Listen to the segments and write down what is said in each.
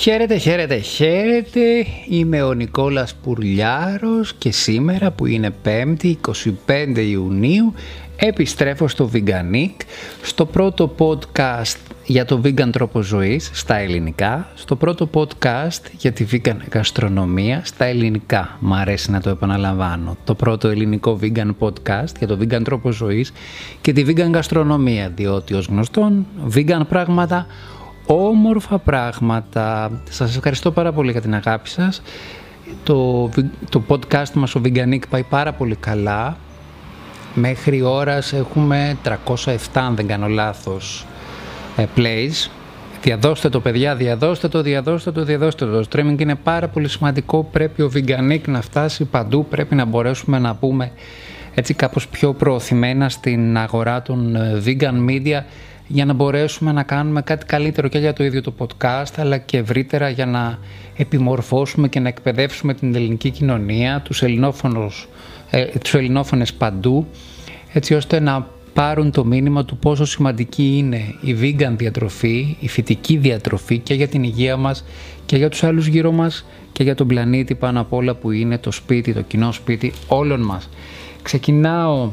Χαίρετε, χαίρετε, χαίρετε. Είμαι ο Νικόλας Πουρλιάρος και σήμερα που είναι 5η 25 Ιουνίου επιστρέφω στο Veganic, στο πρώτο podcast για το vegan τρόπο ζωής στα ελληνικά, στο πρώτο podcast για τη vegan γαστρονομία στα ελληνικά. Μ' αρέσει να το επαναλαμβάνω. Το πρώτο ελληνικό vegan podcast για το vegan τρόπο ζωής και τη vegan γαστρονομία, διότι ως γνωστόν vegan πράγματα όμορφα πράγματα. Σας ευχαριστώ πάρα πολύ για την αγάπη σας. Το, το podcast μας, ο Veganic, πάει πάρα πολύ καλά. Μέχρι ώρας έχουμε 307, αν δεν κάνω λάθος, ε, plays. Διαδώστε το παιδιά, διαδώστε το, διαδώστε το, διαδώστε το. Το streaming είναι πάρα πολύ σημαντικό. Πρέπει ο Veganic να φτάσει παντού. Πρέπει να μπορέσουμε να πούμε έτσι κάπως πιο προωθημένα στην αγορά των ε, vegan media για να μπορέσουμε να κάνουμε κάτι καλύτερο και για το ίδιο το podcast αλλά και ευρύτερα για να επιμορφώσουμε και να εκπαιδεύσουμε την ελληνική κοινωνία, τους, ελληνόφωνους, ε, τους ελληνόφωνες παντού έτσι ώστε να πάρουν το μήνυμα του πόσο σημαντική είναι η vegan διατροφή, η φυτική διατροφή και για την υγεία μας και για τους άλλους γύρω μας και για τον πλανήτη πάνω απ' όλα που είναι το σπίτι, το κοινό σπίτι όλων μας. Ξεκινάω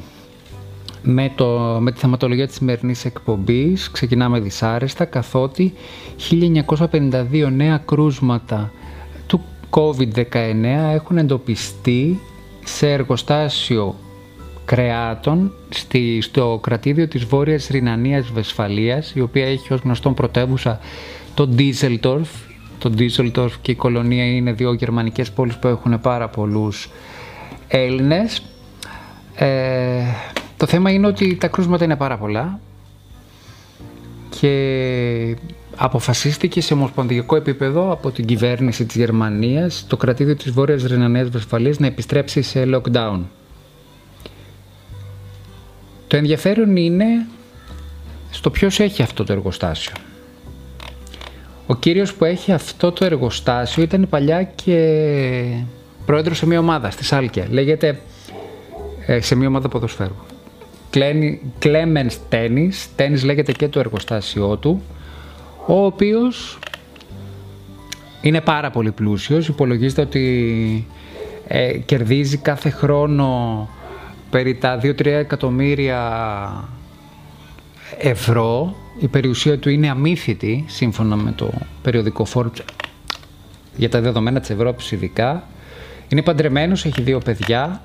με, το, με τη θεματολογία της σημερινής εκπομπής. Ξεκινάμε δυσάρεστα καθότι 1952 νέα κρούσματα του COVID-19 έχουν εντοπιστεί σε εργοστάσιο κρεάτων στη, στο κρατήδιο της Βόρειας Ρινανίας Βεσφαλίας η οποία έχει ως γνωστόν πρωτεύουσα το Ντίζελτορφ το Ντίζελτορφ και η κολονία είναι δύο γερμανικές πόλεις που έχουν πάρα πολλούς Έλληνες. Ε, το θέμα είναι ότι τα κρούσματα είναι πάρα πολλά και αποφασίστηκε σε ομοσπονδιακό επίπεδο από την κυβέρνηση της Γερμανίας το κρατήδιο της Βόρειας Ρενανίας Βεσφαλής να επιστρέψει σε lockdown. Το ενδιαφέρον είναι στο ποιος έχει αυτό το εργοστάσιο. Ο κύριος που έχει αυτό το εργοστάσιο ήταν παλιά και πρόεδρος σε μια ομάδα στη Σάλκια. Λέγεται ε, σε μια ομάδα ποδοσφαίρου. Clemens Tennis, Tennis λέγεται και το εργοστάσιό του, ο οποίος είναι πάρα πολύ πλούσιος, υπολογίζεται ότι ε, κερδίζει κάθε χρόνο περί τα 2-3 εκατομμύρια ευρώ. Η περιουσία του είναι αμύθιτη, σύμφωνα με το περιοδικό Forbes, για τα δεδομένα της Ευρώπης ειδικά. Είναι παντρεμένος, έχει δύο παιδιά,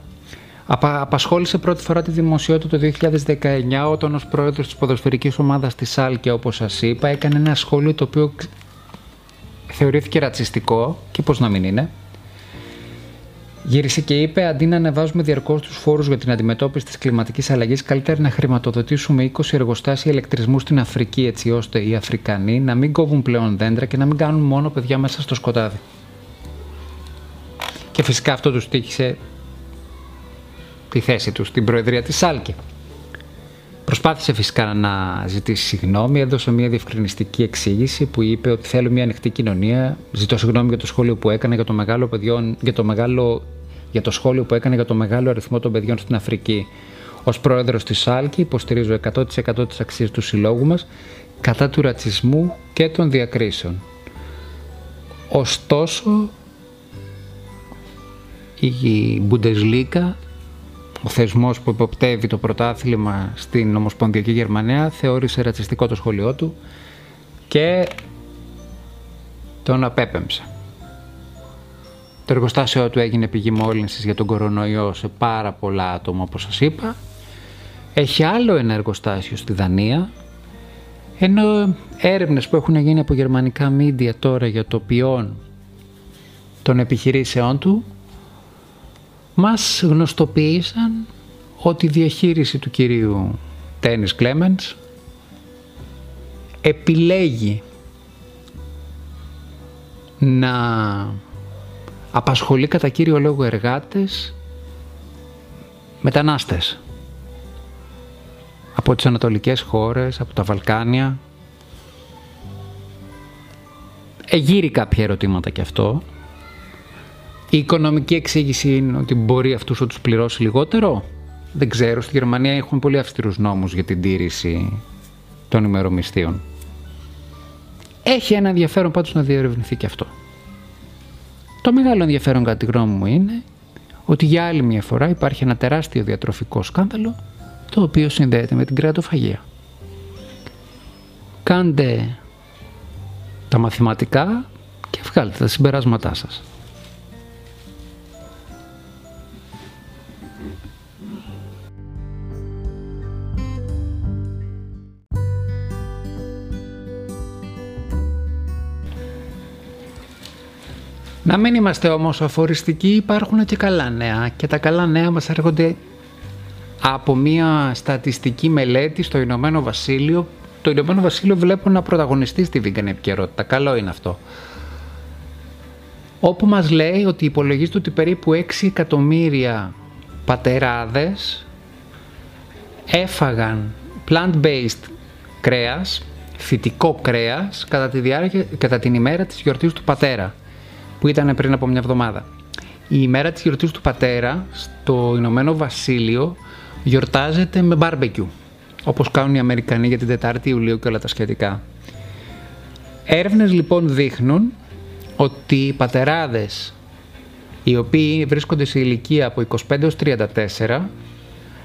απασχόλησε πρώτη φορά τη δημοσιότητα το 2019 όταν ως πρόεδρος της ποδοσφαιρικής ομάδας της Σάλκια όπως σας είπα έκανε ένα σχόλιο το οποίο θεωρήθηκε ρατσιστικό και πώς να μην είναι. Γύρισε και είπε: Αντί να ανεβάζουμε διαρκώς τους φόρους για την αντιμετώπιση της κλιματικής αλλαγής, καλύτερα να χρηματοδοτήσουμε 20 εργοστάσια ηλεκτρισμού στην Αφρική, έτσι ώστε οι Αφρικανοί να μην κόβουν πλέον δέντρα και να μην κάνουν μόνο παιδιά μέσα στο σκοτάδι. Και φυσικά αυτό τους τύχησε τη θέση του στην Προεδρία της Σάλκη. Προσπάθησε φυσικά να ζητήσει συγγνώμη, έδωσε μια διευκρινιστική εξήγηση που είπε ότι θέλω μια ανοιχτή κοινωνία. Ζητώ συγγνώμη για το σχόλιο που έκανε για το μεγάλο, παιδιών, για το μεγάλο για το σχόλιο που έκανε για το μεγάλο αριθμό των παιδιών στην Αφρική. Ω πρόεδρος της ΣΑΛΚΗ υποστηρίζω 100% τις αξίες του συλλόγου μας κατά του ρατσισμού και των διακρίσεων. Ωστόσο, η Bundesliga ο θεσμός που υποπτεύει το πρωτάθλημα στην Ομοσπονδιακή Γερμανία θεώρησε ρατσιστικό το σχολείο του και τον απέπεμψε. Το εργοστάσιο του έγινε πηγή μόλυνσης για τον κορονοϊό σε πάρα πολλά άτομα όπως σας είπα. Έχει άλλο ένα εργοστάσιο στη Δανία ενώ έρευνες που έχουν γίνει από γερμανικά μίντια τώρα για το ποιόν των επιχειρήσεών του μας γνωστοποίησαν ότι η διαχείριση του κυρίου Τένις Κλέμεντς επιλέγει να απασχολεί κατά κύριο λόγο εργάτες μετανάστες από τις ανατολικές χώρες, από τα Βαλκάνια. Εγείρει κάποια ερωτήματα και αυτό. Η οικονομική εξήγηση είναι ότι μπορεί αυτούς να τους πληρώσει λιγότερο; Δεν ξέρω, στη Γερμανία έχουν πολύ αυστηρούς νόμους για την τήρηση των ημερομισθείων. Έχει ένα ενδιαφέρον πάντως να διερευνηθεί και αυτό. Το μεγάλο ενδιαφέρον κατά τη γνώμη μου είναι ότι για άλλη μια φορά υπάρχει ένα τεράστιο διατροφικό σκάνδαλο το οποίο συνδέεται με την κρεατοφαγία. Κάντε τα μαθηματικά και βγάλτε τα συμπεράσματά σας. Να μην είμαστε όμως αφοριστικοί, υπάρχουν και καλά νέα και τα καλά νέα μας έρχονται από μια στατιστική μελέτη στο Ηνωμένο Βασίλειο. Το Ηνωμένο Βασίλειο βλέπω να πρωταγωνιστεί στη vegan επικαιρότητα. Καλό είναι αυτό. Όπου μας λέει ότι υπολογίζεται ότι περίπου 6 εκατομμύρια πατεράδες έφαγαν plant-based κρέας, φυτικό κρέας, κατά, τη διάρκεια, κατά την ημέρα της γιορτής του πατέρα που ήταν πριν από μια εβδομάδα. Η ημέρα της γιορτής του πατέρα στο Ηνωμένο Βασίλειο γιορτάζεται με barbecue, όπως κάνουν οι Αμερικανοί για την 4η Ιουλίου και όλα τα σχετικά. Έρευνες λοιπόν δείχνουν ότι οι πατεράδες οι οποίοι βρίσκονται σε ηλικία από 25 έως 34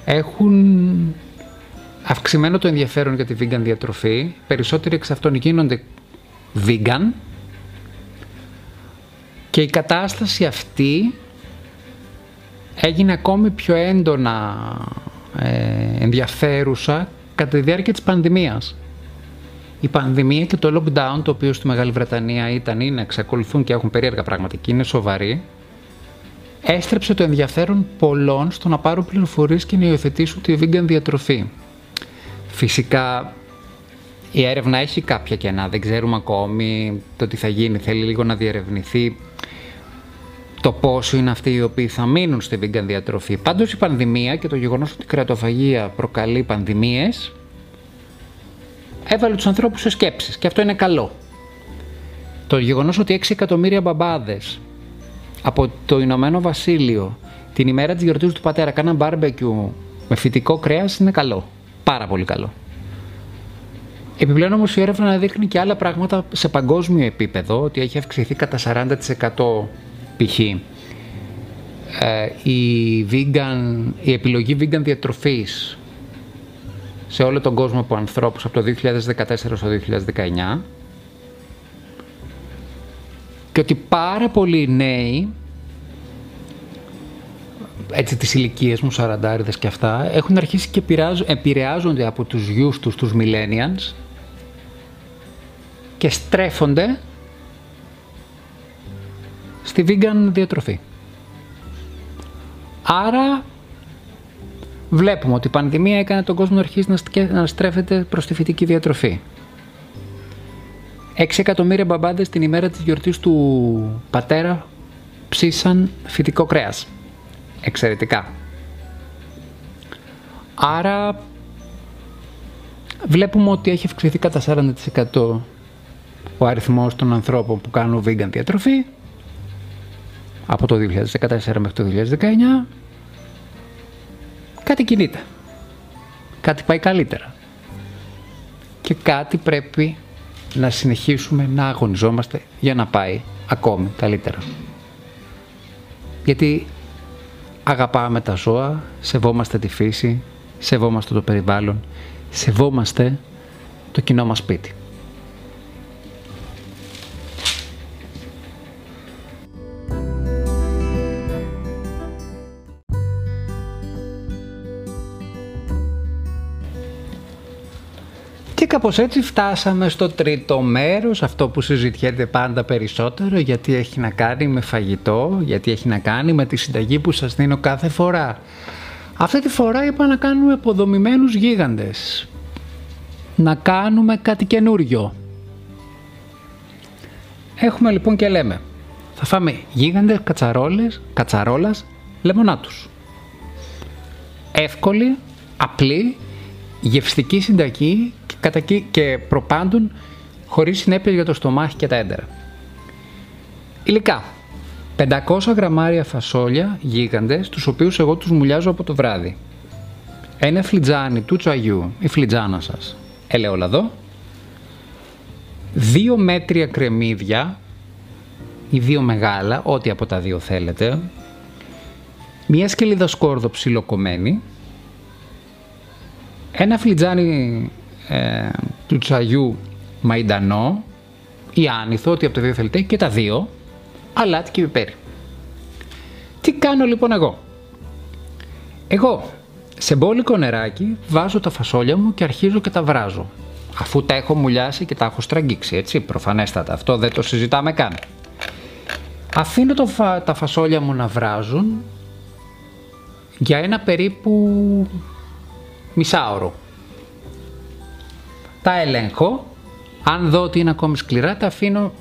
έχουν αυξημένο το ενδιαφέρον για τη vegan διατροφή. Περισσότεροι εξ αυτών γίνονται vegan και η κατάσταση αυτή έγινε ακόμη πιο έντονα ε, ενδιαφέρουσα κατά τη διάρκεια της πανδημίας. Η πανδημία και το lockdown, το οποίο στη Μεγάλη Βρετανία ήταν, είναι, εξακολουθούν και έχουν περίεργα πράγματα και είναι σοβαροί, έστρεψε το ενδιαφέρον πολλών στο να πάρουν πληροφορίες και να υιοθετήσουν τη vegan διατροφή. Φυσικά η έρευνα έχει κάποια κενά, δεν ξέρουμε ακόμη το τι θα γίνει, θέλει λίγο να διερευνηθεί το πόσο είναι αυτοί οι οποίοι θα μείνουν στη vegan διατροφή. Πάντως η πανδημία και το γεγονός ότι η κρατοφαγία προκαλεί πανδημίες έβαλε τους ανθρώπους σε σκέψεις και αυτό είναι καλό. Το γεγονός ότι 6 εκατομμύρια μπαμπάδες από το Ηνωμένο Βασίλειο την ημέρα της γιορτής του πατέρα κάναν μπάρμπεκιου με φυτικό κρέας είναι καλό. Πάρα πολύ καλό. Επιπλέον όμως η έρευνα δείχνει και άλλα πράγματα σε παγκόσμιο επίπεδο, ότι έχει αυξηθεί κατά 40% π.χ. Ε, η, vegan, η επιλογή vegan διατροφής σε όλο τον κόσμο από ανθρώπους από το 2014 στο 2019 και ότι πάρα πολλοί νέοι έτσι τις ηλικίες μου, σαραντάριδες και αυτά, έχουν αρχίσει και επηρεάζονται από τους γιους τους, τους millennials και στρέφονται στη vegan διατροφή. Άρα βλέπουμε ότι η πανδημία έκανε τον κόσμο να αρχίσει να στρέφεται προς τη φυτική διατροφή. 6 εκατομμύρια μπαμπάδες την ημέρα της γιορτής του πατέρα ψήσαν φυτικό κρέας. Εξαιρετικά. Άρα βλέπουμε ότι έχει αυξηθεί κατά 40% ο αριθμός των ανθρώπων που κάνουν vegan διατροφή από το 2014 μέχρι το 2019 κάτι κινείται. Κάτι πάει καλύτερα. Και κάτι πρέπει να συνεχίσουμε να αγωνιζόμαστε για να πάει ακόμη καλύτερα. Γιατί αγαπάμε τα ζώα, σεβόμαστε τη φύση, σεβόμαστε το περιβάλλον, σεβόμαστε το κοινό μας σπίτι. Κάπως έτσι φτάσαμε στο τρίτο μέρος, αυτό που συζητιέται πάντα περισσότερο, γιατί έχει να κάνει με φαγητό, γιατί έχει να κάνει με τη συνταγή που σας δίνω κάθε φορά. Αυτή τη φορά είπα να κάνουμε αποδομημένους γίγαντες. Να κάνουμε κάτι καινούριο. Έχουμε λοιπόν και λέμε, θα φάμε γίγαντες κατσαρόλες, κατσαρόλας λεμονάτους. Εύκολη, απλή, γευστική συνταγή κατά και προπάντων χωρίς συνέπειες για το στομάχι και τα έντερα. Υλικά. 500 γραμμάρια φασόλια γίγαντες, τους οποίους εγώ τους μουλιάζω από το βράδυ. Ένα φλιτζάνι του τσαγιού, η φλιτζάνα σας, ελαιόλαδο. δύο μέτρια κρεμμύδια ή δύο μεγάλα, ό,τι από τα δύο θέλετε, μία σκελίδα σκόρδο ψιλοκομμένη, ένα φλιτζάνι ε, του τσαγιού μαϊντανό ή άνηθο, ό,τι από τα δύο θέλετε, και τα δύο, αλάτι και πιπέρι. Τι κάνω λοιπόν εγώ; Εγώ σε μπόλικο νεράκι βάζω τα φασόλια μου και αρχίζω και τα βράζω. Αφού τα έχω μουλιάσει και τα έχω στραγγίξει, έτσι, προφανέστατα. Αυτό δεν το συζητάμε καν. Αφήνω το τα φασόλια μου να βράζουν για ένα περίπου μισάωρο. Τα ελέγχω. Αν δω ότι είναι ακόμη σκληρά, τα αφήνω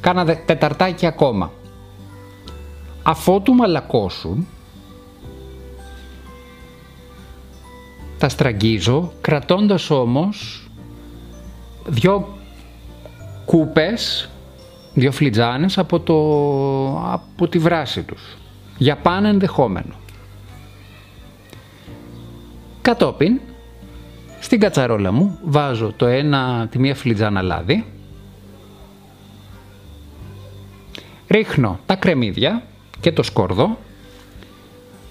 κάνα τεταρτάκι ακόμα. Αφότου μαλακώσουν, τα στραγγίζω, κρατώντας όμως δυο κούπες, δυο φλιτζάνες από, το, από τη βράση τους. Για πάνω ενδεχόμενο. Κατόπιν, στην κατσαρόλα μου βάζω το ένα, τη μία φλιτζάνα λάδι, ρίχνω τα κρεμμύδια και το σκόρδο,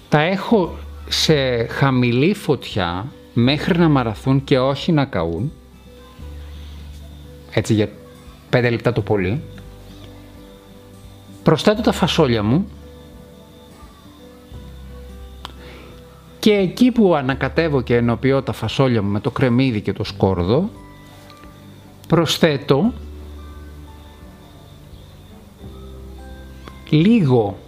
τα έχω σε χαμηλή φωτιά μέχρι να μαραθούν και όχι να καούν, έτσι για 5 λεπτά το πολύ, προσθέτω τα φασόλια μου και εκεί που ανακατεύω και ενοποιώ τα φασόλια μου με το κρεμμύδι και το σκόρδο, προσθέτω λίγο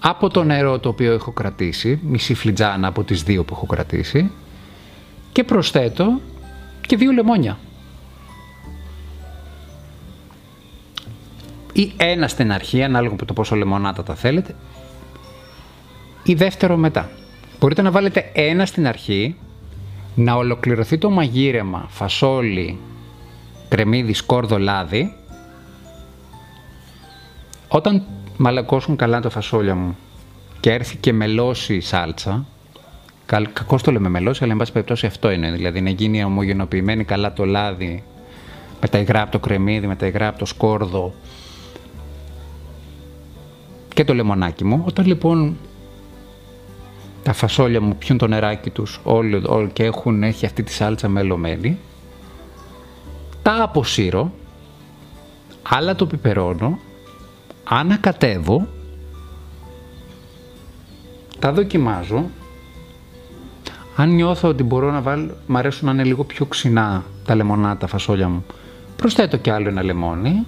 από το νερό το οποίο έχω κρατήσει, μισή φλιτζάνα από τις δύο που έχω κρατήσει και προσθέτω και δύο λεμόνια. Ή ένα στην αρχή, ανάλογα από το πόσο λεμονάτα τα θέλετε, ή δεύτερο μετά. Μπορείτε να βάλετε ένα στην αρχή, να ολοκληρωθεί το μαγείρεμα φασόλι, κρεμμύδι, σκόρδο, λάδι. Όταν μαλακώσουν καλά τα φασόλια μου και έρθει και μελώσει η σάλτσα, κακό το λέμε μελώσει, αλλά εν πάση περιπτώσει αυτό είναι. Δηλαδή να γίνει ομογενοποιημένη καλά το λάδι, με τα υγρά από το κρεμμύδι, με τα υγρά από το σκόρδο και το λεμονάκι μου. Όταν λοιπόν τα φασόλια μου πιούν το νεράκι τους όλοι, όλοι και έχουν, έχει αυτή τη σάλτσα μελωμένη, τα αποσύρω, άλλα το πιπερώνω ανακατεύω, τα δοκιμάζω. Αν νιώθω ότι μπορώ να βάλω, μ' αρέσουν να είναι λίγο πιο ξινά τα λεμονά, τα φασόλια μου, προσθέτω και άλλο ένα λεμόνι.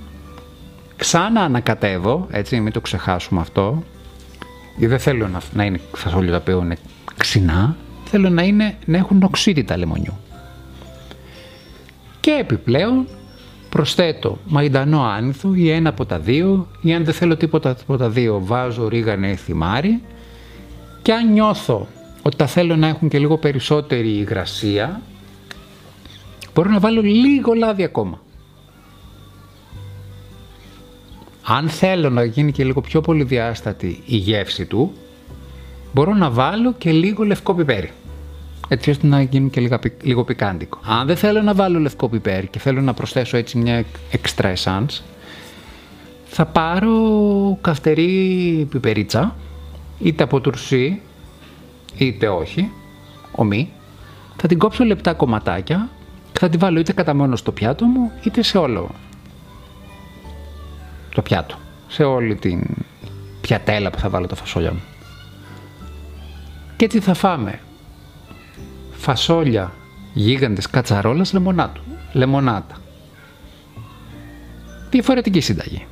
Ξανά ανακατεύω, έτσι, μην το ξεχάσουμε αυτό. Ή δεν θέλω να, να είναι φασόλια τα οποία είναι ξινά, θέλω να, είναι, να έχουν οξύτητα λεμονιού. Και επιπλέον προσθέτω μαϊντανό άνηθο ή ένα από τα δύο ή αν δεν θέλω τίποτα από τα δύο βάζω ρίγανε ή θυμάρι και αν νιώθω ότι τα θέλω να έχουν και λίγο περισσότερη υγρασία μπορώ να βάλω λίγο λάδι ακόμα. Αν θέλω να γίνει και λίγο πιο πολυδιάστατη η γεύση του μπορώ να βάλω και λίγο λευκό πιπέρι έτσι ώστε να γίνει και λίγο, λίγο πικάντικο. Αν δεν θέλω να βάλω λευκό πιπέρι και θέλω να προσθέσω έτσι μια extra essence, θα πάρω καυτερή πιπερίτσα, είτε από τουρσί, είτε όχι, ομή. Θα την κόψω λεπτά κομματάκια και θα την βάλω είτε κατά μόνος στο πιάτο μου, είτε σε όλο το πιάτο. Σε όλη την πιατέλα που θα βάλω τα φασόλια μου. Και έτσι θα φάμε φασόλια γίγαντες κατσαρόλας λεμονάτου, λεμονάτα. Διαφορετική συνταγή.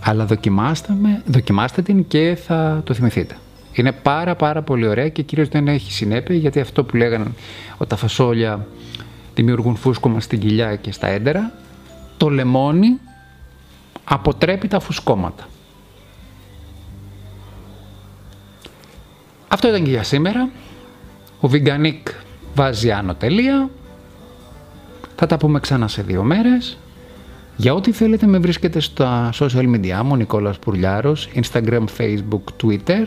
Αλλά δοκιμάστε, με, δοκιμάστε την και θα το θυμηθείτε. Είναι πάρα πάρα πολύ ωραία και κυρίως δεν έχει συνέπεια γιατί αυτό που λέγανε ότι τα φασόλια δημιουργούν φούσκωμα στην κοιλιά και στα έντερα, το λεμόνι αποτρέπει τα φουσκώματα. Αυτό ήταν και για σήμερα. Ο Veganic βάζει άνω τελεία. Θα τα πούμε ξανά σε δύο μέρες. Για ό,τι θέλετε με βρίσκετε στα social media μου, Νικόλας Πουρλιάρος, Instagram, Facebook, Twitter,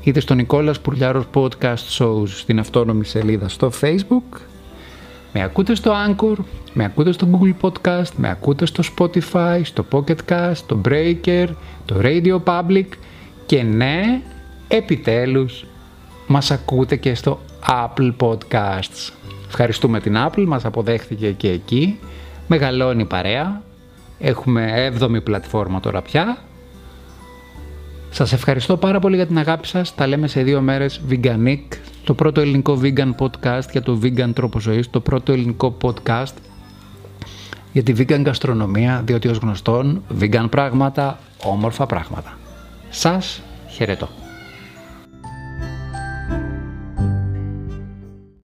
είτε στο Νικόλας Πουρλιάρος Podcast Shows στην αυτόνομη σελίδα στο Facebook. Με ακούτε στο Anchor, με ακούτε στο Google Podcast, με ακούτε στο Spotify, στο Pocket Cast, στο Breaker, το Radio Public και ναι, επιτέλους μας ακούτε και στο Apple Podcasts. Ευχαριστούμε την Apple, μας αποδέχθηκε και εκεί. Μεγαλώνει η παρέα. Έχουμε 7η πλατφόρμα τώρα πια. Σας ευχαριστώ πάρα πολύ για την αγάπη σας. Τα λέμε σε δύο μέρες Veganic, το πρώτο ελληνικό vegan podcast για το vegan τρόπο ζωής, το πρώτο ελληνικό podcast για τη vegan γαστρονομία, διότι ως γνωστόν vegan πράγματα, όμορφα πράγματα. Σας χαιρετώ.